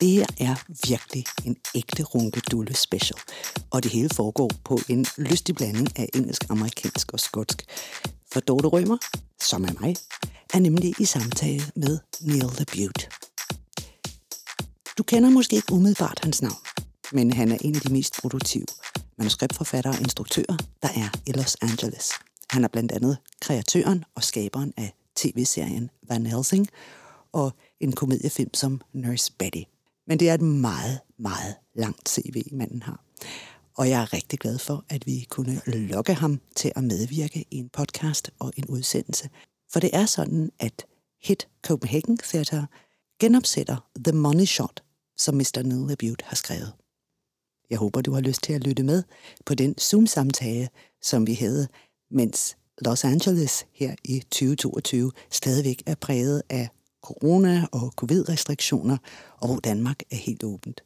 Det her er virkelig en ægte runkedulle special, og det hele foregår på en lystig blanding af engelsk, amerikansk og skotsk. For Dorte Rømer, som er mig, er nemlig i samtale med Neil the Butte. Du kender måske ikke umiddelbart hans navn, men han er en af de mest produktive manuskriptforfattere og instruktører, der er i Los Angeles. Han er blandt andet kreatøren og skaberen af tv-serien Van Helsing og en komediefilm som Nurse Betty. Men det er et meget, meget langt CV, manden har. Og jeg er rigtig glad for, at vi kunne lokke ham til at medvirke i en podcast og en udsendelse. For det er sådan, at Hit Copenhagen Theater genopsætter The Money Shot, som Mr. Nevillebute har skrevet. Jeg håber, du har lyst til at lytte med på den Zoom-samtale, som vi havde, mens Los Angeles her i 2022 stadigvæk er præget af corona og covid-restriktioner, og hvor Danmark er helt åbent.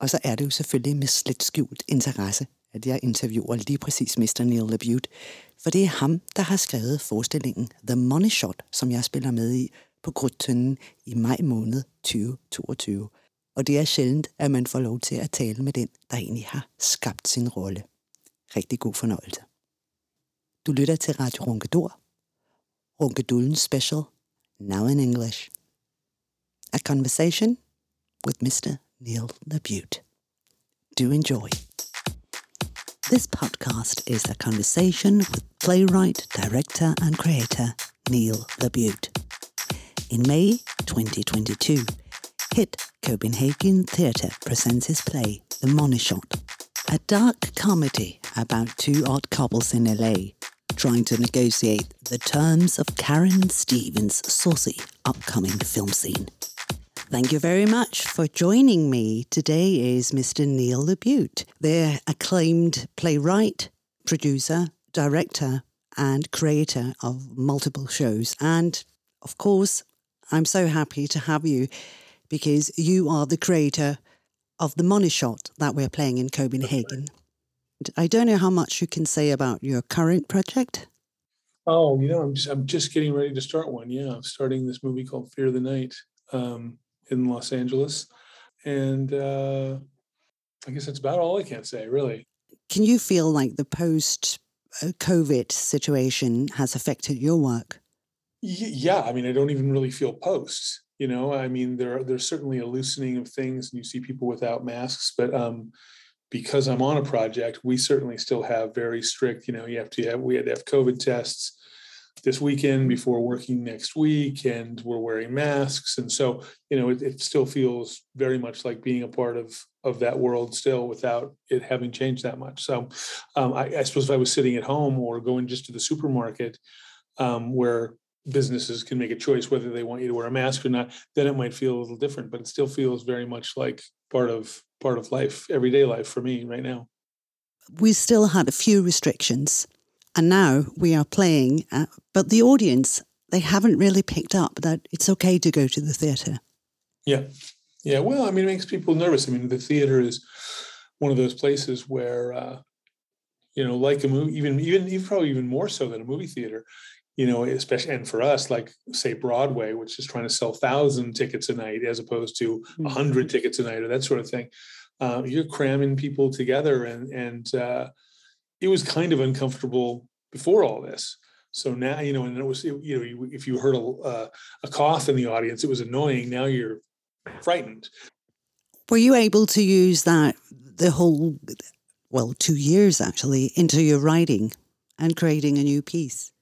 Og så er det jo selvfølgelig med slet skjult interesse, at jeg interviewer lige præcis Mr. Neil Labute, for det er ham, der har skrevet forestillingen The Money Shot, som jeg spiller med i på Grudtønden i maj måned 2022. Og det er sjældent, at man får lov til at tale med den, der egentlig har skabt sin rolle. Rigtig god fornøjelse. Du lytter til Radio Runkedor, Runkedullens Special, now in English. A conversation with Mr. Neil Labute. Do enjoy. This podcast is a conversation with playwright, director, and creator Neil Labute. In May 2022, Hit Copenhagen Theatre presents his play The Money Shot, a dark comedy about two odd couples in LA trying to negotiate the terms of Karen Stevens' saucy upcoming film scene. Thank you very much for joining me. Today is Mr. Neil Labute, the acclaimed playwright, producer, director, and creator of multiple shows. And of course, I'm so happy to have you because you are the creator of the money shot that we're playing in Copenhagen. I don't know how much you can say about your current project. Oh, you know, I'm just I'm just getting ready to start one. Yeah, I'm starting this movie called Fear the Night um, in Los Angeles, and uh, I guess that's about all I can say, really. Can you feel like the post COVID situation has affected your work? Yeah, I mean, I don't even really feel post. You know, I mean, there there's certainly a loosening of things, and you see people without masks, but um, because I'm on a project, we certainly still have very strict, you know, you have to have, we had to have COVID tests this weekend before working next week, and we're wearing masks. And so, you know, it, it still feels very much like being a part of of that world still without it having changed that much. So um, I, I, suppose if I was sitting at home or going just to the supermarket um, where businesses can make a choice whether they want you to wear a mask or not, then it might feel a little different, but it still feels very much like part of part of life, everyday life for me right now. We still had a few restrictions, and now we are playing, uh, but the audience they haven't really picked up that it's okay to go to the theatre. Yeah, yeah. Well, I mean, it makes people nervous. I mean, the theater is one of those places where, uh, you know, like a movie, even even even probably even more so than a movie theater. You know, especially and for us, like say Broadway, which is trying to sell thousand tickets a night as opposed to a 100 tickets a night or that sort of thing. Uh, you're cramming people together, and and uh, it was kind of uncomfortable before all this. So now, you know, and it was, you know, if you heard a, uh, a cough in the audience, it was annoying. Now you're frightened. Were you able to use that the whole, well, two years actually, into your writing and creating a new piece?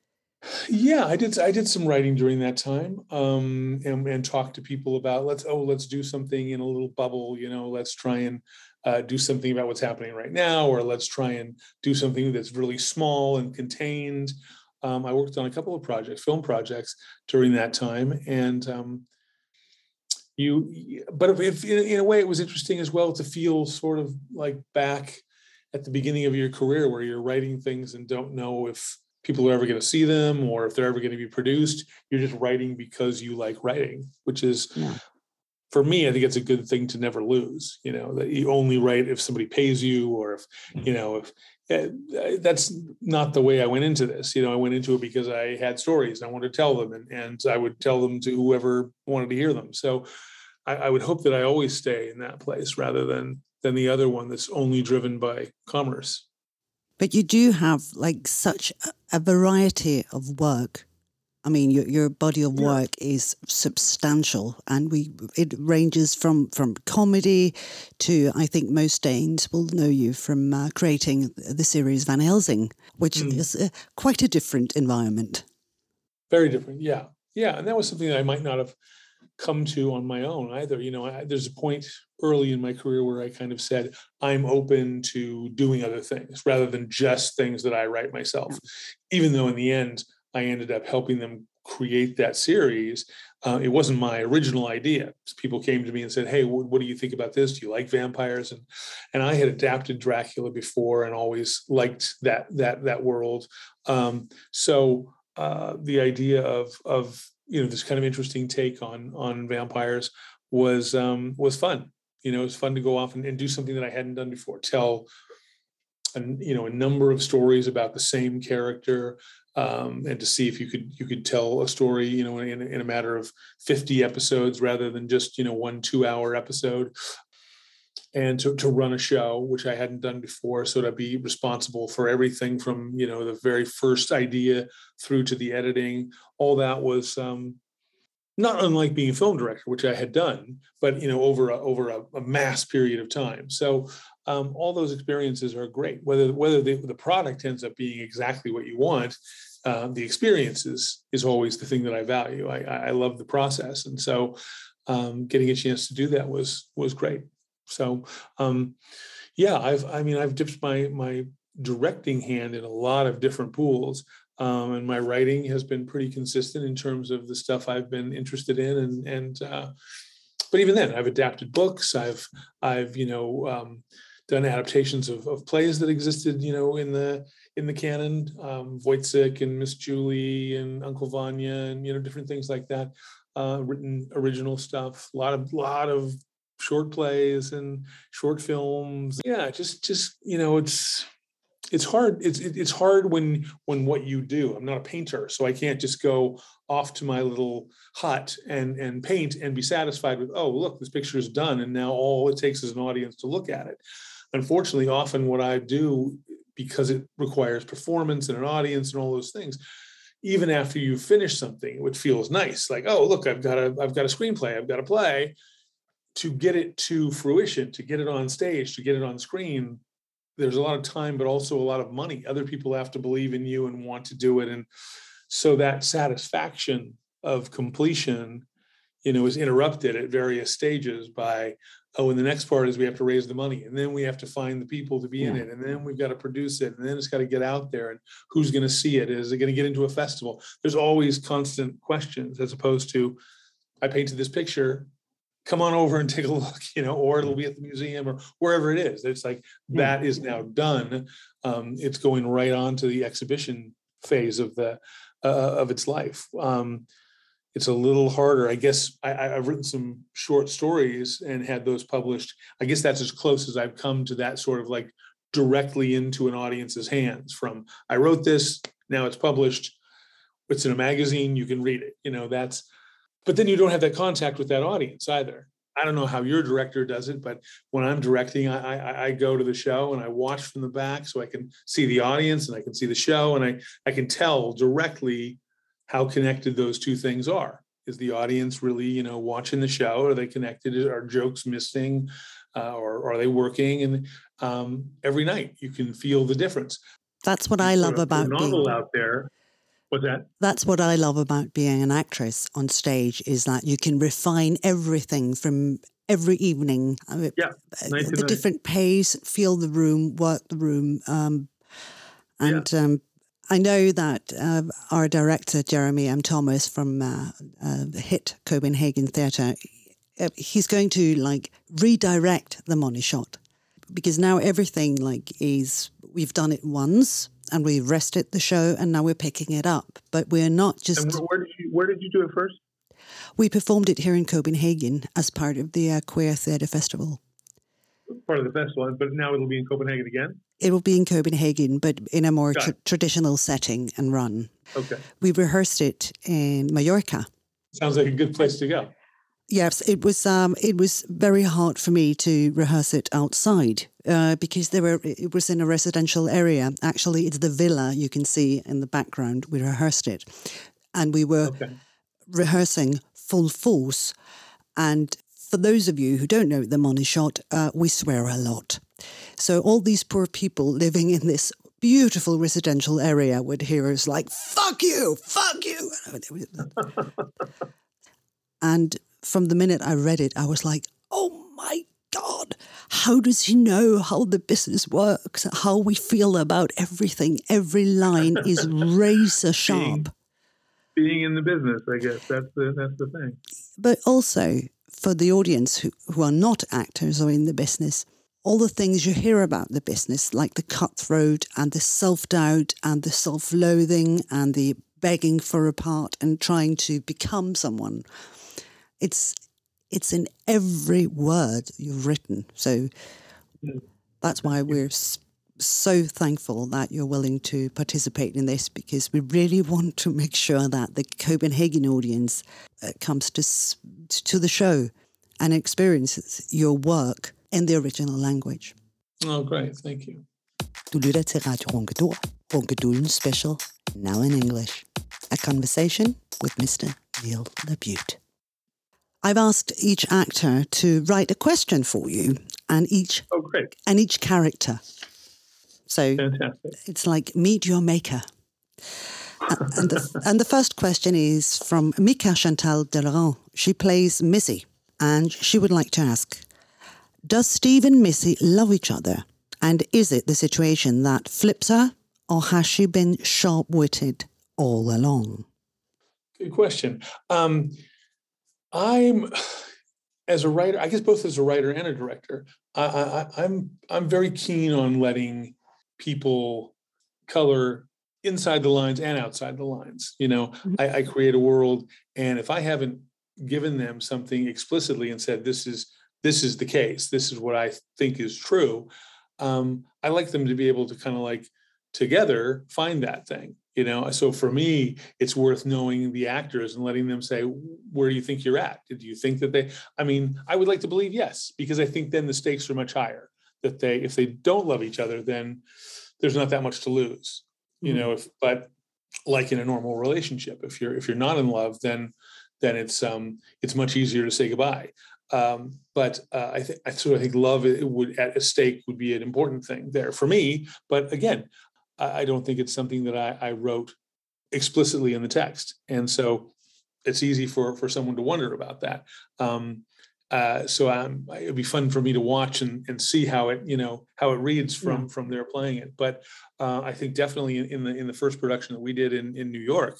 Yeah, I did. I did some writing during that time, um, and, and talk to people about let's oh let's do something in a little bubble. You know, let's try and uh, do something about what's happening right now, or let's try and do something that's really small and contained. Um, I worked on a couple of projects, film projects during that time, and um, you but if, in a way it was interesting as well to feel sort of like back at the beginning of your career where you're writing things and don't know if people are ever going to see them or if they're ever going to be produced you're just writing because you like writing which is Yeah. for me i think it's a good thing to never lose you know that you only write if somebody pays you or if you know if uh, that's not the way i went into this you know i went into it because i had stories and i wanted to tell them and, and i would tell them to whoever wanted to hear them. So I, I would hope that i always stay in that place rather than than the other one that's only driven by commerce But you do have like such a, variety of work. I mean, your your body of Yeah. work is substantial, and we it ranges from from comedy to I think most Danes will know you from uh, creating the series Van Helsing, which Mm. is uh, quite a different environment. very different yeah yeah and that was something that i might not have come to on my own either you know I, there's a point early in my career where i kind of said i'm open to doing other things rather than just things that i write myself. Even though in the end i ended up helping them create that series uh, it wasn't my original idea. People came to me and said hey what, what do you think about this? Do you like vampires? And and i had adapted dracula before and always liked that that that world. Um, so uh, the idea of of you know this kind of interesting take on on vampires was um, was fun. You know, it was fun to go off and, and do something that I hadn't done before. Tell, an, you know, a number of stories about the same character, um, and to see if you could you could tell a story, you know, in, in a matter of fifty episodes rather than just you know one two hour episode and to, to run a show which i hadn't done before so to be responsible for everything from you know the very first idea through to the editing all that was um, not unlike being a film director which i had done but you know over a, over a, a mass period of time. So um, all those experiences are great whether whether the, the product ends up being exactly what you want uh, the experiences is always the thing that i value. I I love the process and so um, getting a chance to do that was was great so um, yeah i've i mean i've dipped my my directing hand in a lot of different pools um, and my writing has been pretty consistent in terms of the stuff i've been interested in and and uh, but even then i've adapted books i've i've you know um, done adaptations of, of plays that existed you know in the in the canon um, and miss julie and uncle vanya and you know different things like that uh, written original stuff a lot of lot of short plays and short films. Yeah just just you know it's it's hard it's it's hard when when what you do. I'm not a painter so i can't just go off to my little hut and and paint and be satisfied with oh look this picture is done and now all it takes is an audience to look at it. Unfortunately often what i do because it requires performance and an audience and all those things even after you finish something which feels nice like oh look i've got a i've got a screenplay i've got a play to get it to fruition to get it on stage to get it on screen there's a lot of time but also a lot of money. Other people have to believe in you and want to do it. And so that satisfaction of completion you know is interrupted at various stages by oh and the next part is we have to raise the money and then we have to find the people to be in it and then we've got to produce it and then it's got to get out there and who's going to see it? Is it going to get into a festival? There's always constant questions as opposed to i painted this picture come on over and take a look you know or it'll be at the museum or wherever it is. It's like that is now done. Um, it's going right on to the exhibition phase of the uh, of its life. Um, it's a little harder. I guess I, i've written some short stories and had those published. I guess that's as close as i've come to that sort of like directly into an audience's hands from i wrote this now it's published. It's in a magazine you can read it. You know that's but then you don't have that contact with that audience either. I don't know how your director does it but when i'm directing i i, I go to the show and i watch from the back so i can see the audience and i can see the show and i i can tell directly how connected those two things are. Is the audience really you know watching the show? Are they connected? Are jokes missing? Uh, or, or are they working? And um, every night you can feel the difference. That's what I love a- put a about being, out there what's that that's what I love about being an actress on stage is that you can refine everything from every evening. I mean, Yeah, uh, the different pace, feel the room, work the room, um, and um, I know that uh, our director Jeremy M. Thomas from uh, uh, the hit Copenhagen Theatre uh, he's going to like redirect the money shot because now everything like is we've done it once and we rested the show and now we're picking it up. But we're not just. And where, did you where did you do it first? We performed it here in Copenhagen as part of the uh, Queer Theatre Festival. Part of the festival, but now it'll be in Copenhagen again. It will be in Copenhagen, but in a more Got tr- it. traditional setting and run. Okay, We rehearsed it in Mallorca. sounds like a good place to go. Yes, it was. Um, it was very hard for me to rehearse it outside uh, because there were. It was in a residential area. Actually, it's the villa you can see in the background. We rehearsed it, and we were Okay. rehearsing full force. And for those of you who don't know the money shot, uh, we swear a lot. So all these poor people living in this beautiful residential area would hear us like "fuck you, fuck you," and from the minute I read it, I was like, "Oh my god." How does he know how the business works? How we feel about everything? Every line is razor sharp. Being in the business, I guess that's the that's the thing. but also for the audience who, who are not actors or in the business, all the things you hear about the business, like the cutthroat and the self doubt and the self loathing and the begging for a part and trying to become someone, it's it's in every word you've written. So that's why we're so thankful that you're willing to participate in this because we really want to make sure that the Copenhagen audience uh, comes to to the show and experiences your work in the original language. Oh, great! Thank you. Du lytter til Radio Ronkedor, Ronkedullen Special, now in English. A conversation with Mr. Neil LaBute. I've asked each actor to write a question for you and each Oh, great! and each character. So Fantastic. it's like meet your maker. And the, and the first question is from Mika Chantal Delaurent. She plays Missy, and she would like to ask Does Steve and Missy love each other? And is it the situation that flips her, or has she been sharp witted all along? Good question. Um, I'm, as a writer, I guess both as a writer and a director, I, I, I'm I'm very keen on letting people color inside the lines and outside the lines. You know, I, I create a world, and if I haven't given them something explicitly and said this is this is the case, this is what I think is true, um, I like them to be able to kind of like together find that thing you know so for me it's worth knowing the actors and letting them say where do you think you're at do you think that they i mean i would like to believe yes because i think then the stakes are much higher that they if they don't love each other then there's not that much to lose you know if but like in a normal relationship if you're if you're not in love then then it's um it's much easier to say goodbye um, but uh, I think. I think love it would at a stake would be an important thing there for me. But again, I, I don't think it's something that I, I wrote explicitly in the text, and so it's easy for for someone to wonder about that. Um, uh, so um, it'd be fun for me to watch and, and see how it you know how it reads from from their playing it. But uh, I think definitely in, in the in the first production that we did in in New York,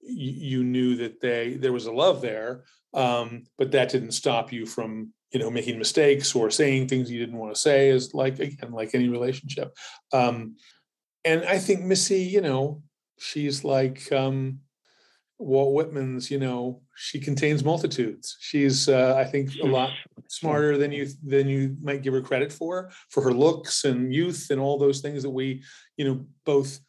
you, you knew that they there was a love there, um, but that didn't stop you from you know making mistakes or saying things you didn't want to say. Is like again like any relationship, um, and I think Missy, you know, she's like um, Walt Whitman's. You know, she contains multitudes. She's uh, I think a lot smarter than you than you might give her credit for for her looks and youth and all those things that we you know both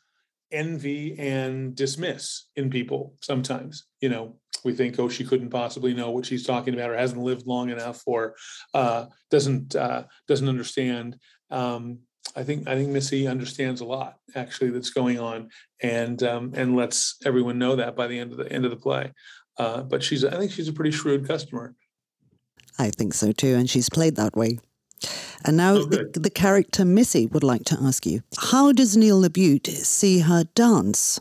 envy and dismiss in people sometimes you know we think oh she couldn't possibly know what she's talking about or hasn't lived long enough or uh, doesn't uh, doesn't understand um, i think i think missy understands a lot actually that's going on and um, and lets everyone know that by the end of the end of the play uh, but she's i think she's a pretty shrewd customer I think so too, and she's played that way. And now Oh, the, the character Missy would like to ask you How does Neil LaBute see her dance?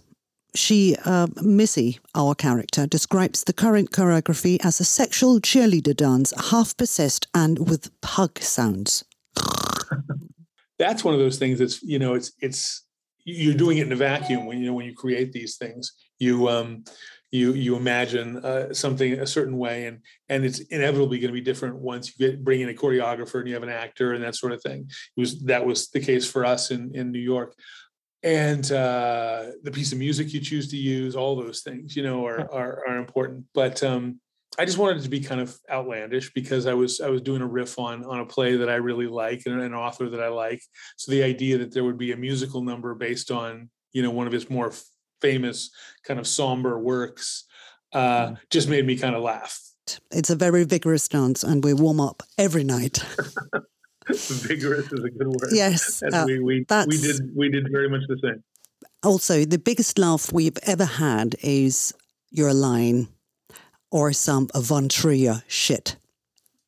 She, uh, Missy, our character, describes the current choreography as a sexual cheerleader dance, half possessed and with pug sounds. That's one of those things that's you know it's it's you're doing it in a vacuum when you know when you create these things. You um you you imagine uh, something a certain way and and it's inevitably going to be different once you get bring in a choreographer and you have an actor and that sort of thing. It was that was the case for us in in new york. And uh, the piece of music you choose to use all those things you know are are, are important. But um, I just wanted it to be kind of outlandish because I was I was doing a riff on on a play that I really like and an author that I like. So the idea that there would be a musical number based on you know one of his more famous kind of somber works uh, mm. just made me kind of laugh. It's a very vigorous dance, and we warm up every night. vigorous is a good word. Yes, uh, we we, we did we did very much the same. Also, the biggest laugh we've ever had is your line or some Von Trier shit.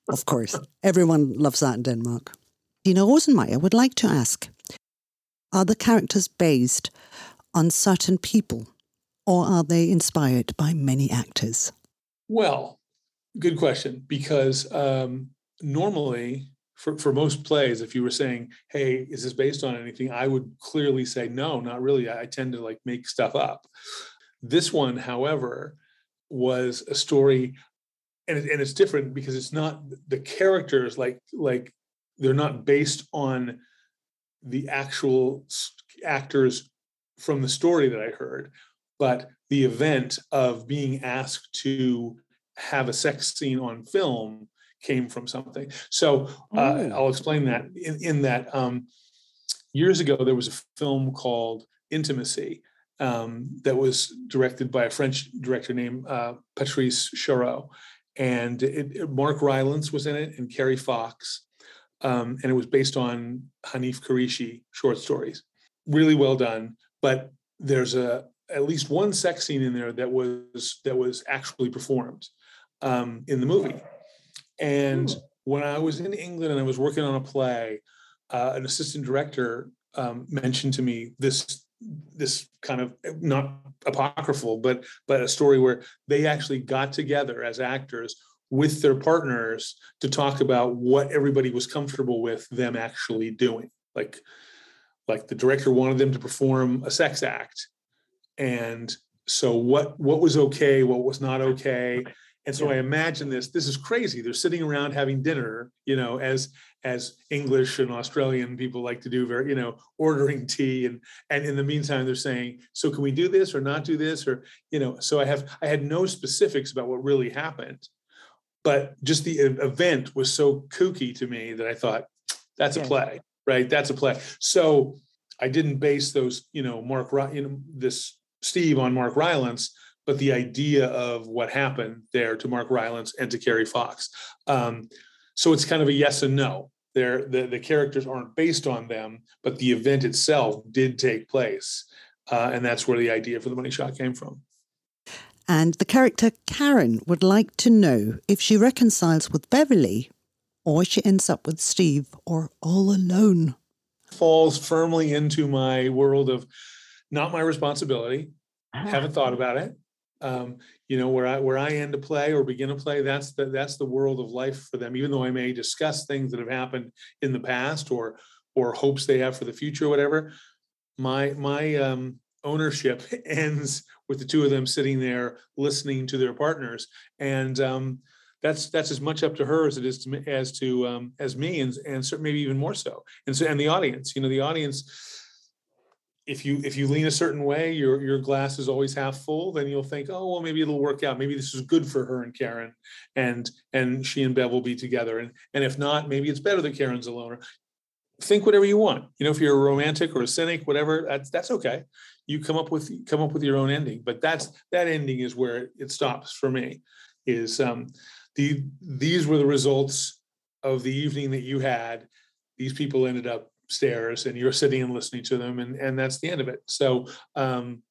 Of course, everyone loves that in Denmark. Dina Rosenmeier would like to ask Are the characters based on certain people, or are they inspired by many actors? Well, good question. Because um, normally, for, for most plays, if you were saying, "Hey, is this based on anything?" I would clearly say, "No, not really." I tend to like make stuff up. This one, however, was a story, and it, and it's different because it's not the characters like like they're not based on the actual actors from the story that I heard, but the event of being asked to have a sex scene on film came from something. So uh, oh. I'll explain that in, in that um, years ago there was a film called Intimacy um, that was directed by a French director named uh, Patrice Chéreau, and it, it, Mark Rylance was in it and Kerry Fox, um, and it was based on Hanif Kureishi short stories. Really well done but there's a at least one sex scene in there that was that was actually performed um, in the movie. And Ooh. when I was in England and I was working on a play, uh, an assistant director um, mentioned to me this this kind of not apocryphal, but but a story where they actually got together as actors with their partners to talk about what everybody was comfortable with them actually doing. Like like the director wanted them to perform a sex act and so what what was okay what was not okay and so i imagine this this is crazy. They're sitting around having dinner you know as as english and australian people like to do very you know ordering tea. And and in the meantime they're saying so can we do this or not do this? Or you know so i have i had no specifics about what really happened. But just the event was so kooky to me that i thought that's a play right? That's a play. So I didn't base those, you know, Mark, you know, this Steve on Mark Rylance, but the idea of what happened there to Mark Rylance and to Kerry Fox. Um, so it's kind of a yes and no. They're, the, the characters aren't based on them, but the event itself did take place. Uh, and that's where the idea for the money shot came from. And the character Karen would like to know if she reconciles with Beverly or she ends up with Steve or all alone. Falls firmly into my world of not my responsibility. Ah. Haven't thought about it. Um, you know where I where I end a play or begin a play. That's the that's the world of life for them. Even though I may discuss things that have happened in the past or or hopes they have for the future, or whatever. My my um, ownership ends with the two of them sitting there listening to their partners and um, that's that's as much up to her as it is to me, as to um, as me, and and maybe even more so. And so and the audience, you know, the audience. If you if you lean a certain way, your your glass is always half full. Then you'll think, oh well, maybe it'll work out. Maybe this is good for her and Karen, and and she and Bev will be together. And and if not, maybe it's better that Karen's alone. Think whatever you want. You know, if you're a romantic or a cynic, whatever, that's that's okay. You come up with come up with your own ending. But that's that ending is where it stops for me. Is um, the these were the results of the evening that you had. These people ended up stairs and you're sitting and listening to them and and that's the end of it so um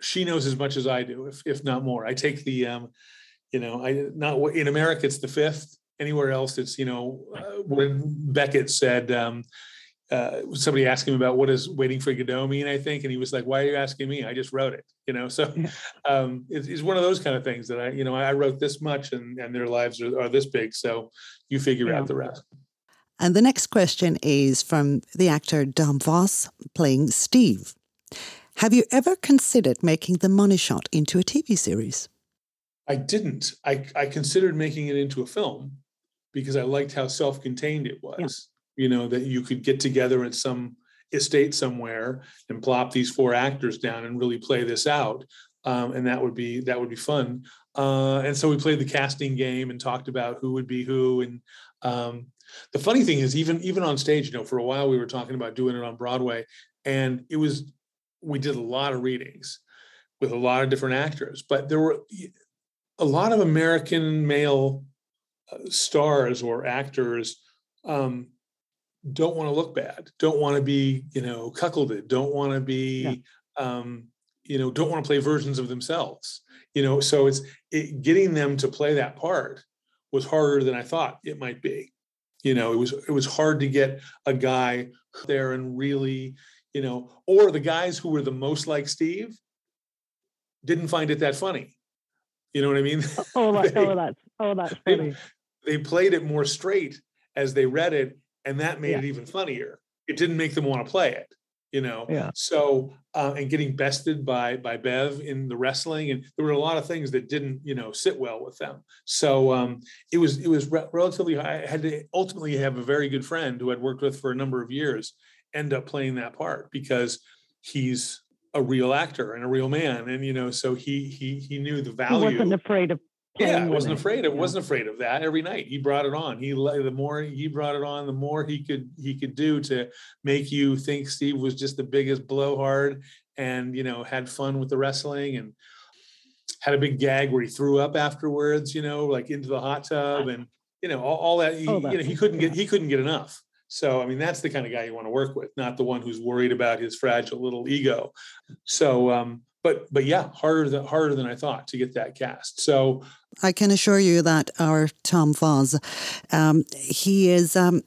she knows as much as i do if if not more i take the um you know i not in america it's the fifth anywhere else it's you know uh, when beckett said um uh, somebody asked him about what is waiting for Godot mean, I think, and he was like, "Why are you asking me? I just wrote it." You know, so um, it's, it's, one of those kind of things that I, you know, I wrote this much, and and their lives are, are this big, so you figure yeah. out the rest. And the next question is from the actor Dom Voss playing Steve. Have you ever considered making The Money Shot into a TV series? I didn't. I, I considered making it into a film because I liked how self contained it was. You know, that you could get together at some estate somewhere and plop these four actors down and really play this out. Um, and that would be that would be fun. Uh, and so we played the casting game and talked about who would be who. And um, the funny thing is, even even on stage, you know, for a while we were talking about doing it on Broadway, and it was we did a lot of readings with a lot of different actors, but there were a lot of American male uh, stars or actors um, don't want to look bad, don't want to be, you know, cuckolded, don't want to be, yeah. um, you know, don't want to play versions of themselves. You know, so it's it, getting them to play that part was harder than I thought it might be. You know, it was it was hard to get a guy there and really, you know, or the guys who were the most like Steve didn't find it that funny. You know what I mean? Oh, oh like, they, oh that's oh, that's funny. They, they, played it more straight as they read it, and that made yeah. it even funnier. It didn't make them want to play it, you know. Yeah. So uh, and getting bested by by Bev in the wrestling, and there were a lot of things that didn't, you know, sit well with them. So um, it was it was re- relatively. I had to ultimately have a very good friend who I'd worked with for a number of years end up playing that part because he's a real actor and a real man and you know so he he he knew the value he wasn't afraid of yeah i wasn't afraid it yeah. wasn't afraid of that every night he brought it on he the more he brought it on the more he could he could do to make you think steve was just the biggest blowhard and you know had fun with the wrestling and had a big gag where he threw up afterwards you know like into the hot tub and you know all, all that he, oh, you know he couldn't get he couldn't get enough so, I mean, that's the kind of guy you want to work with, not the one who's worried about his fragile little ego. So, um, but but yeah, harder than harder than I thought to get that cast. So, I can assure you that our Tom Foz, um, he is um,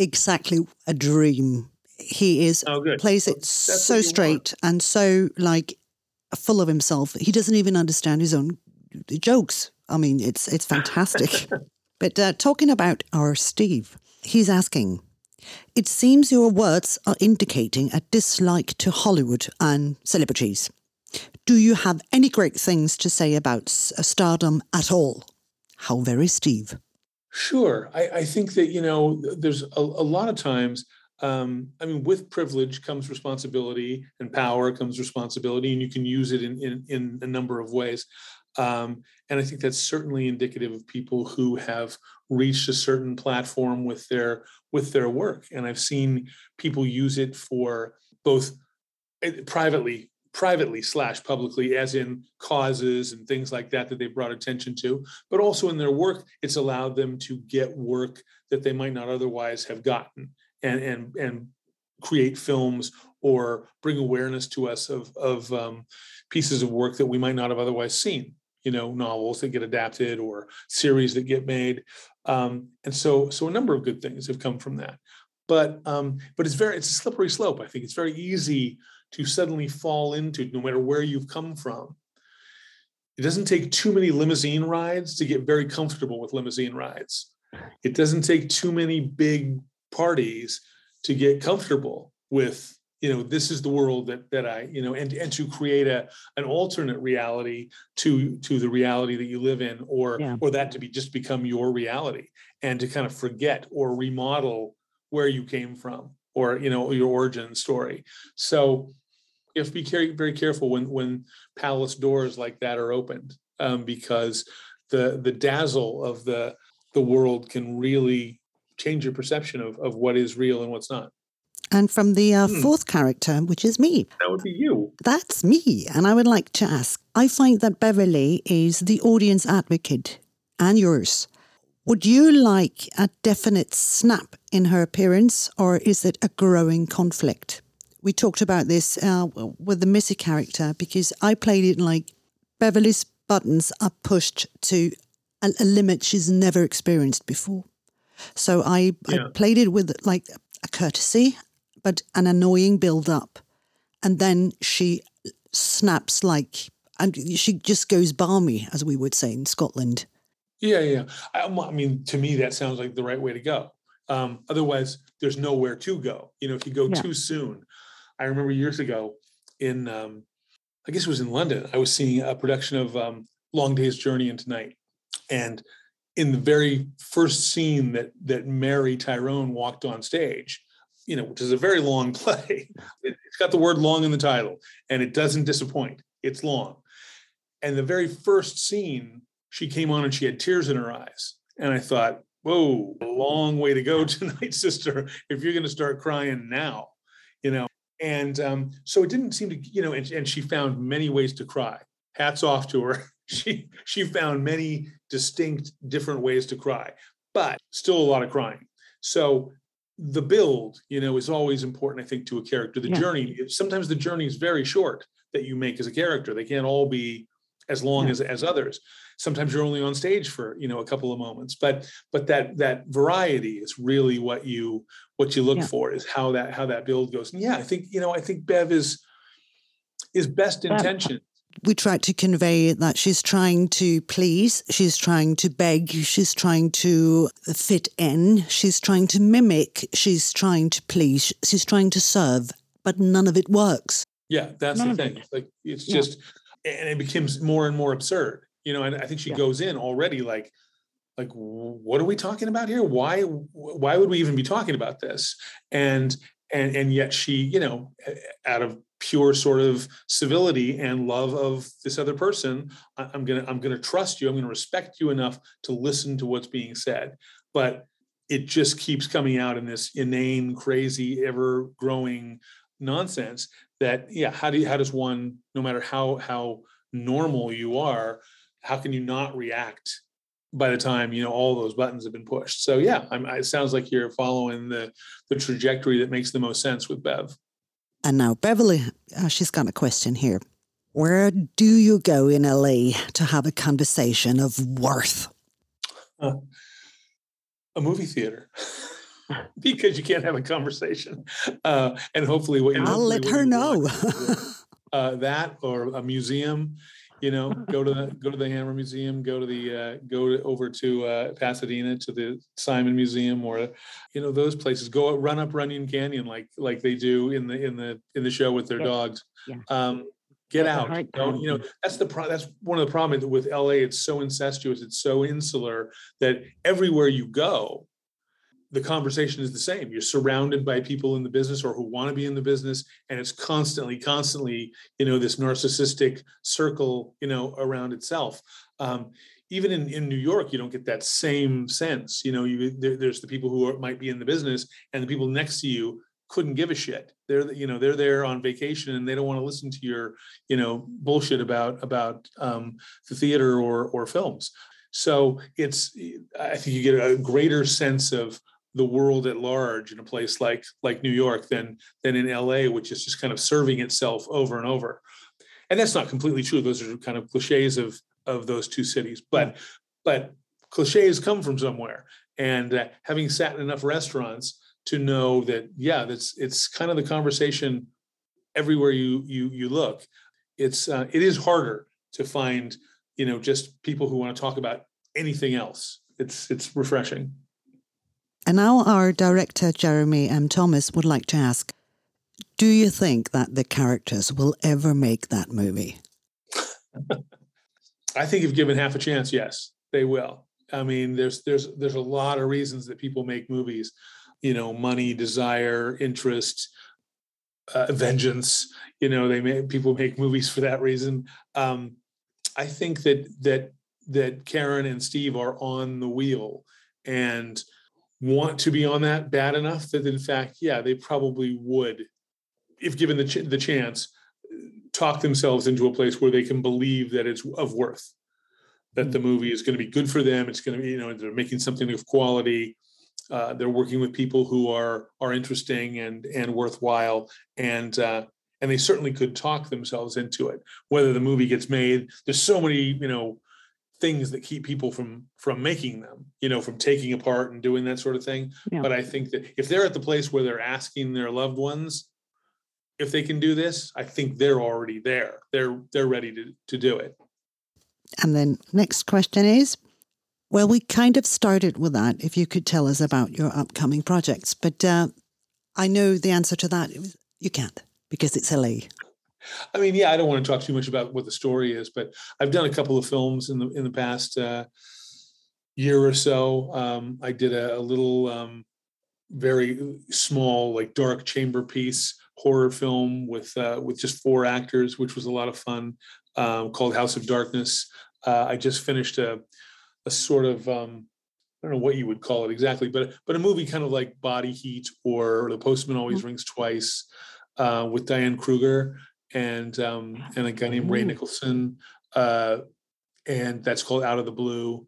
exactly a dream. He is oh, plays it that's so straight want. and so like full of himself. He doesn't even understand his own jokes. I mean, it's it's fantastic. but uh, talking about our Steve, he's asking it seems your words are indicating a dislike to Hollywood and celebrities. Do you have any great things to say about stardom at all? How very, Steve. Sure. I, I think that, you know, there's a, a lot of times, um, I mean, with privilege comes responsibility and power comes responsibility, and you can use it in, in, in a number of ways. Um, and I think that's certainly indicative of people who have reached a certain platform with their with their work. And I've seen people use it for both eh, privately, privately slash publicly, as in causes and things like that that they brought attention to, but also in their work, it's allowed them to get work that they might not otherwise have gotten and and and create films or bring awareness to us of of um, pieces of work that we might not have otherwise seen you know novels that get adapted or series that get made. Um, and so so a number of good things have come from that. But um, but it's very it's a slippery slope i think. It's very easy to suddenly fall into no matter where you've come from. It doesn't take too many limousine rides to get very comfortable with limousine rides. It doesn't take too many big parties to get comfortable with you know this is the world that that i you know and and to create a an alternate reality to to the reality that you live in or yeah. or that to be just become your reality and to kind of forget or remodel where you came from or you know your origin story. So you have to be very very careful when when palace doors like that are opened um, because the the dazzle of the the world can really change your perception of, of what is real and what's not and from the uh, hmm. fourth character, which is me. That would be you. That's me. And I would like to ask I find that Beverly is the audience advocate and yours. Would you like a definite snap in her appearance, or is it a growing conflict? We talked about this uh, with the Missy character because I played it like Beverly's buttons are pushed to a, a limit she's never experienced before. So I, yeah. I played it with like a courtesy but an annoying build up. And then she snaps like, and she just goes balmy, as we would say in Scotland. Yeah, yeah. I, I mean, to me, that sounds like the right way to go. Um, otherwise, there's nowhere to go. You know, if you go yeah. too soon, I remember years ago, in um, I guess it was in London. I was seeing a production of um, Long Day's Journey into Night, and in the very first scene that that Mary Tyrone walked on stage, you know, which is a very long play. It's got the word long in the title, and it doesn't disappoint. It's long. And the very first scene, she came on and she had tears in her eyes. And I thought, whoa, a long way to go tonight, sister, if you're going to start crying now, you know. And um, so it didn't seem to, you know, and, and she found many ways to cry. Hats off to her. She she found many distinct different ways to cry, but still a lot of crying. So the build, you know, is always important, I think, to a character. The Yeah. journey, sometimes the journey is very short that you make as a character. They can't all be as long Yeah. as as others. Sometimes you're only on stage for, you know, a couple of moments. But but that that variety is really what you what you look Yeah. for is how that how that build goes. And yeah, I think, you know, I think Bev is is best intention. We tried to convey that she's trying to please, she's trying to beg, she's trying to fit in, she's trying to mimic, she's trying to please, she's trying to serve, but none of it works. Yeah, that's None the thing. it. It's Like it's Yeah. just and it becomes more and more absurd. You know, and I think she Yeah. goes in already like like what are we talking about here? Why why would we even be talking about this? And and and yet she, you know, out of pure sort of civility and love of this other person, I'm gonna I'm gonna trust you. I'm gonna respect you enough to listen to what's being said. But it just keeps coming out in this inane, crazy, ever growing nonsense that yeah how do you how does one no matter how how normal you are how can you not react by the time you know all those buttons have been pushed so yeah I'm, it sounds like you're following the the trajectory that makes the most sense with bev And now, Beverly, uh, she's got a question here. Where do you go in LA to have a conversation of worth? a movie theater because you can't have a conversation uh and hopefully what you I'll let her know. uh, that or a museum you know go to the go to the hammer museum go to the uh, go to, over to uh, pasadena to the simon museum or you know those places go run up runyon canyon like like they do in the in the in the show with their Yeah. dogs Yeah. um get Get the out heart don't you know that's the pro- that's one of the problems with la it's so incestuous it's so insular that everywhere you go the conversation is the same. You're surrounded by people in the business or who want to be in the business, and it's constantly, constantly, you know, this narcissistic circle, you know, around itself. Um, even in, in New York, you don't get that same sense. You know, you there, there's the people who are, might be in the business, and the people next to you couldn't give a shit. They're you know they're there on vacation and they don't want to listen to your you know bullshit about about um, the theater or or films. So it's I think you get a greater sense of the world at large in a place like like New York than than in LA, which is just kind of serving itself over and over. And that's not completely true. Those are kind of cliches of of those two cities, but but cliches come from somewhere. And uh, having sat in enough restaurants to know that yeah, that's it's kind of the conversation everywhere you you you look. It's uh, it is harder to find you know just people who want to talk about anything else. It's it's refreshing. And now our director, Jeremy M. Thomas, would like to ask Do you think that the characters will ever make that movie? I think if given half a chance, yes, they will. I mean, there's there's there's a lot of reasons that people make movies. You know, money, desire, interest, uh, vengeance. You know, they make people make movies for that reason. Um, I think that that that Karen and Steve are on the wheel and want to be on that bad enough that in fact, yeah, they probably would, if given the ch- the chance, talk themselves into a place where they can believe that it's of worth. That the movie is going to be good for them it's going to be you know they're making something of quality uh, they're working with people who are are interesting and and worthwhile and uh, and they certainly could talk themselves into it. Whether the movie gets made there's so many you know things that keep people from from making them you know from taking apart and doing that sort of thing Yeah. but i think that if they're at the place where they're asking their loved ones if they can do this i think they're already there they're they're ready to to do it And then next question is well, we kind of started with that. If you could tell us about your upcoming projects, but uh, I know the answer to that You can't because it's LA. I mean, yeah, I don't want to talk too much about what the story is, but I've done a couple of films in the in the past uh, year or so. Um, I did a, a little um, very small, like dark chamber piece horror film with uh, with just four actors, which was a lot of fun, um, called House of Darkness. Uh, I just finished a a sort of um, I don't know what you would call it exactly, but but a movie kind of like Body Heat or The Postman Always mm-hmm. Rings Twice uh, with Diane Kruger and um, and a guy named Ray Nicholson, uh, and that's called Out of the Blue.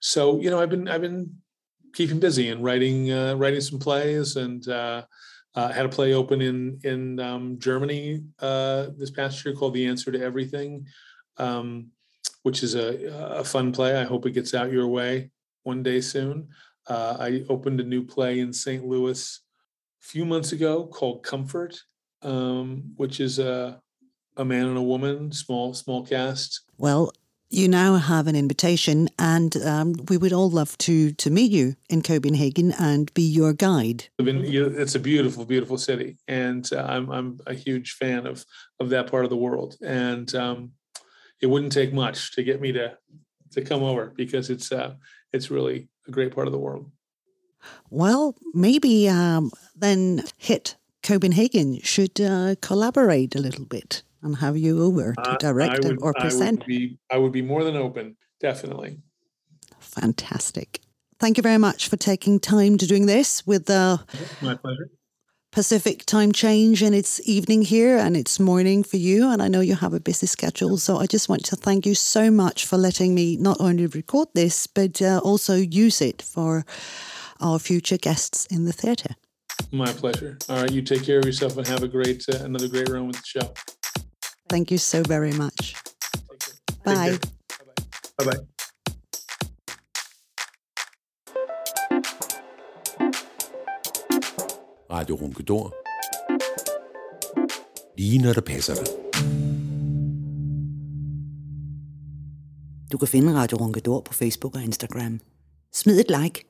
So you know, I've been I've been keeping busy and writing uh, writing some plays and uh, uh, had a play open in in um, Germany uh, this past year called The Answer to Everything, um, which is a, a fun play. I hope it gets out your way one day soon. Uh, I opened a new play in St. Louis a few months ago called Comfort, um, which is a a man and a woman, small small cast. Well, you now have an invitation, and um, we would all love to to meet you in Copenhagen and be your guide. It's a beautiful, beautiful city, and uh, I'm I'm a huge fan of of that part of the world. And um, it wouldn't take much to get me to to come over because it's uh, it's really a great part of the world. Well, maybe um, then HIT Copenhagen should uh, collaborate a little bit and have you over to direct would, or present. I would, be, I would be more than open, definitely. Fantastic. Thank you very much for taking time to doing this with the my pleasure. Pacific time change and it's evening here and it's morning for you and I know you have a busy schedule so I just want to thank you so much for letting me not only record this but uh, also use it for our future guests in the theatre. My pleasure. All right, you take care of yourself and have a great uh, another great run with the show. Thank you so very much. Bye. Bye bye. Radio Ronkedor. Lige når det passer dig. Du kan finde Radio Ronkedor på Facebook og Instagram. Smid et like